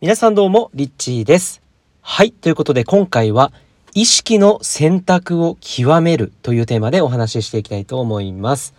皆さんどうも、リッチーです。はい。ということで、今回は、意識の選択を極めるというテーマでお話ししていきたいと思います。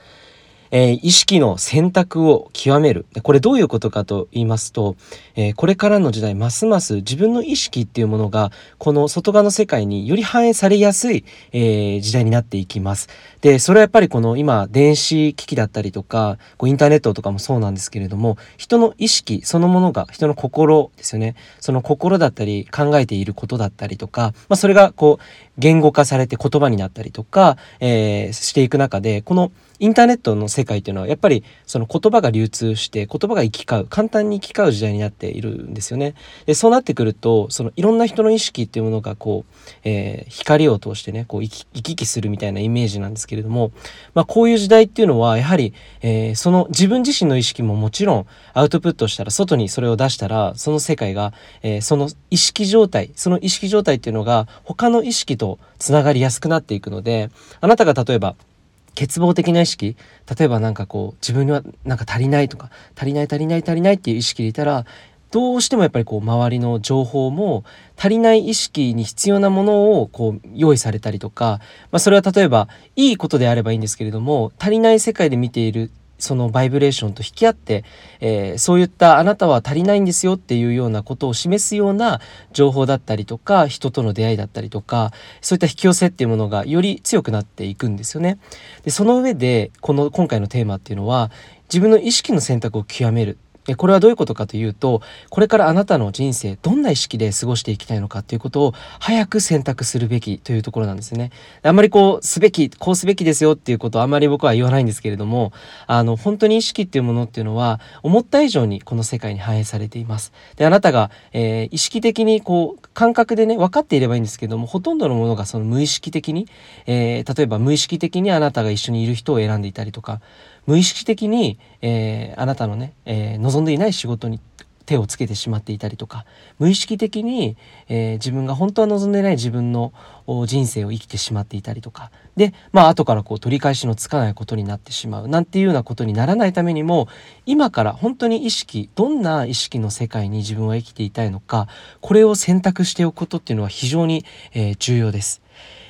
えー、意識の選択を極める。これどういうことかと言いますと、えー、これからの時代、ますます自分の意識っていうものが、この外側の世界により反映されやすい、えー、時代になっていきます。で、それはやっぱりこの今、電子機器だったりとか、こうインターネットとかもそうなんですけれども、人の意識そのものが、人の心ですよね。その心だったり、考えていることだったりとか、まあ、それがこう、言語化されて言葉になったりとか、え、していく中で、このインターネットの世界っていうのはやっぱりその言葉が流通して言葉が行き交う簡単に行き交う時代になっているんですよね。でそうなってくるとそのいろんな人の意識っていうものがこう、えー、光を通してねこう行き来するみたいなイメージなんですけれども、まあ、こういう時代っていうのはやはり、えー、その自分自身の意識ももちろんアウトプットしたら外にそれを出したらその世界が、えー、その意識状態その意識状態っていうのが他の意識とつながりやすくなっていくのであなたが例えば欠乏的な意識？例えば何かこう自分にはなんか足りないとか足りない足りない足りないっていう意識でいたらどうしてもやっぱりこう周りの情報も足りない意識に必要なものをこう用意されたりとか、まあ、それは例えばいいことであればいいんですけれども足りない世界で見ているそのバイブレーションと引き合って、えー、そういったあなたは足りないんですよっていうようなことを示すような情報だったりとか人との出会いだったりとかそういった引き寄せっていうものがより強くなっていくんですよね。でその上でこの今回のテーマっていうのは自分の意識の選択を極めるこれはどういうことかというとこれからあなたの人生どんな意識で過ごしていきたいのかということを早く選択するべきというところなんですね。あんまりこうすべきこうすべきですよっていうことをあんまり僕は言わないんですけれどもあの本当に意識っていうものっていうのは思った以上にこの世界に反映されています。であなたが、えー、意識的にこう感覚でね分かっていればいいんですけどもほとんどのものがその無意識的に、えー、例えば無意識的にあなたが一緒にいる人を選んでいたりとか無意識的に、えー、あなたのね、えー、望んでいない仕事に手をつけてしまっていたりとか無意識的に、えー、自分が本当は望んでない自分の人生を生きてしまっていたりとかでまあ後からこう取り返しのつかないことになってしまうなんていうようなことにならないためにも今から本当に意識どんな意識の世界に自分は生きていたいのかこれを選択しておくことっていうのは非常に、えー、重要です。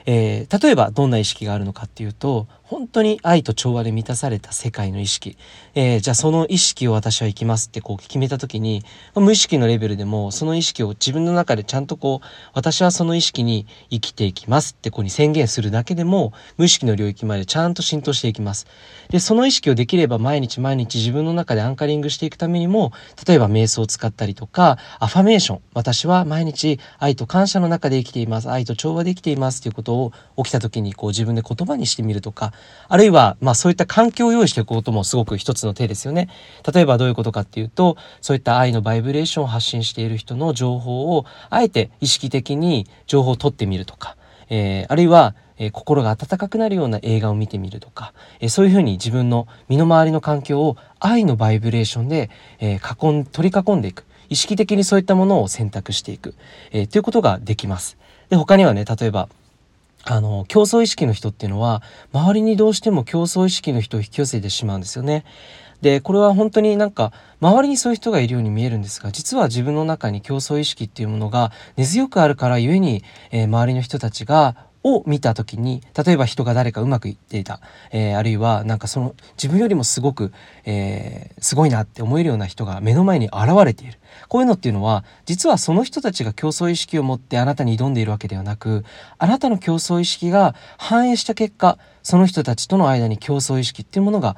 えー、例えばどんな意識があるのかっていうと本当に愛と調和で満たされた世界の意識、えー、じゃあその意識を私は生きますってこう決めた時に無意識のレベルでもその意識を自分の中でちゃんとこう私はその意識に生きていきますってこうに宣言するだけでも無意識の領域までちゃんと浸透していきます。でその意識をできれば毎日毎日自分の中でアンカリングしていくためにも例えば瞑想を使ったりとかアファメーション私は毎日愛と感謝の中で生きています愛と調和で生きていますということを起きた時にこう自分で言葉にしてみるとかあるいは、まあそういった環境を用意しておくこともすごく一つの手ですよね。例えばどういうことかっていうと、そういった愛のバイブレーションを発信している人の情報を、あえて意識的に情報を取ってみるとか、えー、あるいは、えー、心が温かくなるような映画を見てみるとか、えー、そういうふうに自分の身の回りの環境を愛のバイブレーションで、えー、囲ん取り囲んでいく。意識的にそういったものを選択していく、えー、ということができます。で他にはね例えばあの競争意識の人っていうのは周りにどうしても競争意識の人を引き寄せてしまうんですよね。でこれは本当になんか周りにそういう人がいるように見えるんですが実は自分の中に競争意識っていうものが根強くあるからゆえに、えー、周りの人たちがを見た時に例えば人が誰かうまくいっていた、えー、あるいはなんかその自分よりもすごく、えー、すごいなって思えるような人が目の前に現れている。こういうのっていうのは実はその人たちが競争意識を持ってあなたに挑んでいるわけではなくあなたの競争意識が反映した結果その人たちとの間に競争意識っていうものが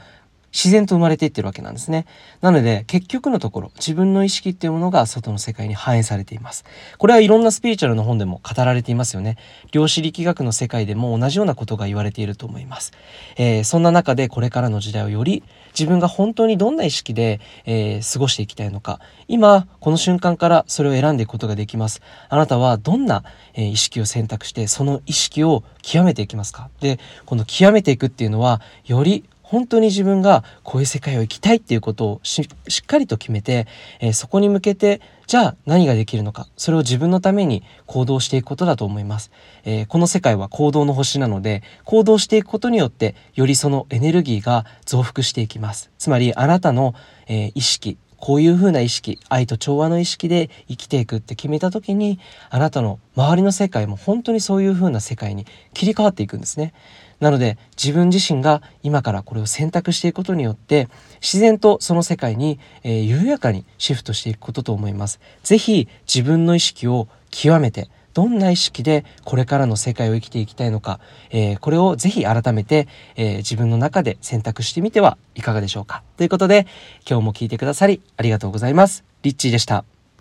自然と生まれていってるわけなんですね。なので結局のところ自分の意識っていうものが外の世界に反映されています。これはいろんなスピリチュアルの本でも語られていますよね。量子力学の世界でも同じようなことが言われていると思います。えー、そんな中でこれからの時代をより自分が本当にどんな意識で、えー、過ごしていきたいのか今この瞬間からそれを選んでいくことができます。あなたはどんな、えー、意識を選択してその意識を極めていきますか？でこの極めていくっていうのはより本当に自分がこういう世界を生きたいっていうことをしっかりと決めて、えー、そこに向けてじゃあ何ができるのか。それを自分のために行動していくことだと思います、えー、この世界は行動の星なので行動していくことによってよりそのエネルギーが増幅していきます。つまりあなたの、えー、意識こういうふうな意識愛と調和の意識で生きていくって決めた時にあなたの周りの世界も本当にそういうふうな世界に切り替わっていくんですね。なので自分自身が今からこれを選択していくことによって自然とその世界に、えー、緩やかにシフトしていくことと思います。ぜひ自分の意識を極めてどんな意識でこれからの世界を生きていきたいのか、えー、これをぜひ改めて、えー、自分の中で選択してみてはいかがでしょうか。ということで今日も聞いてくださりありがとうございます。リッチーでした。